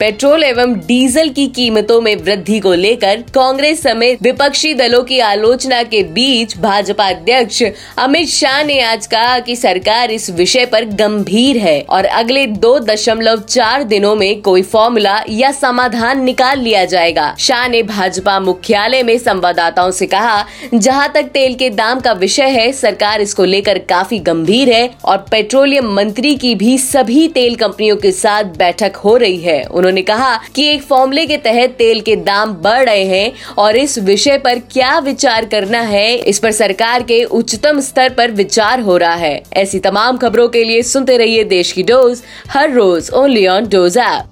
Petrol एवं diesel की कीमतों में वृद्धि को लेकर कांग्रेस समेत विपक्षी दलों की आलोचना के बीच भाजपा अध्यक्ष अमित शाह ने आज कहा कि सरकार इस विषय पर गंभीर है और अगले दो दशमलव चार दिनों में कोई फॉर्मूला या समाधान निकाल लिया जाएगा। शाह ने भाजपा मुख्यालय में संवाददाताओं से कहा, जहाँ तक तेल के दाम का विषय है, सरकार इसको लेकर काफ़ी गंभीर है और पेट्रोलियम मंत्री की भी सभी तेल कंपनियों के साथ बैठक हो रही है। उन्होंने कहा कि एक फॉर्मूले के तहत तेल के दाम बढ़ रहे हैं और इस विषय पर क्या विचार करना है, इस पर सरकार के उच्चतम स्तर पर विचार हो रहा है। ऐसी तमाम खबरों के लिए सुनते रहिए देश की डोज, हर रोज ओनली ऑन डोज ऐप।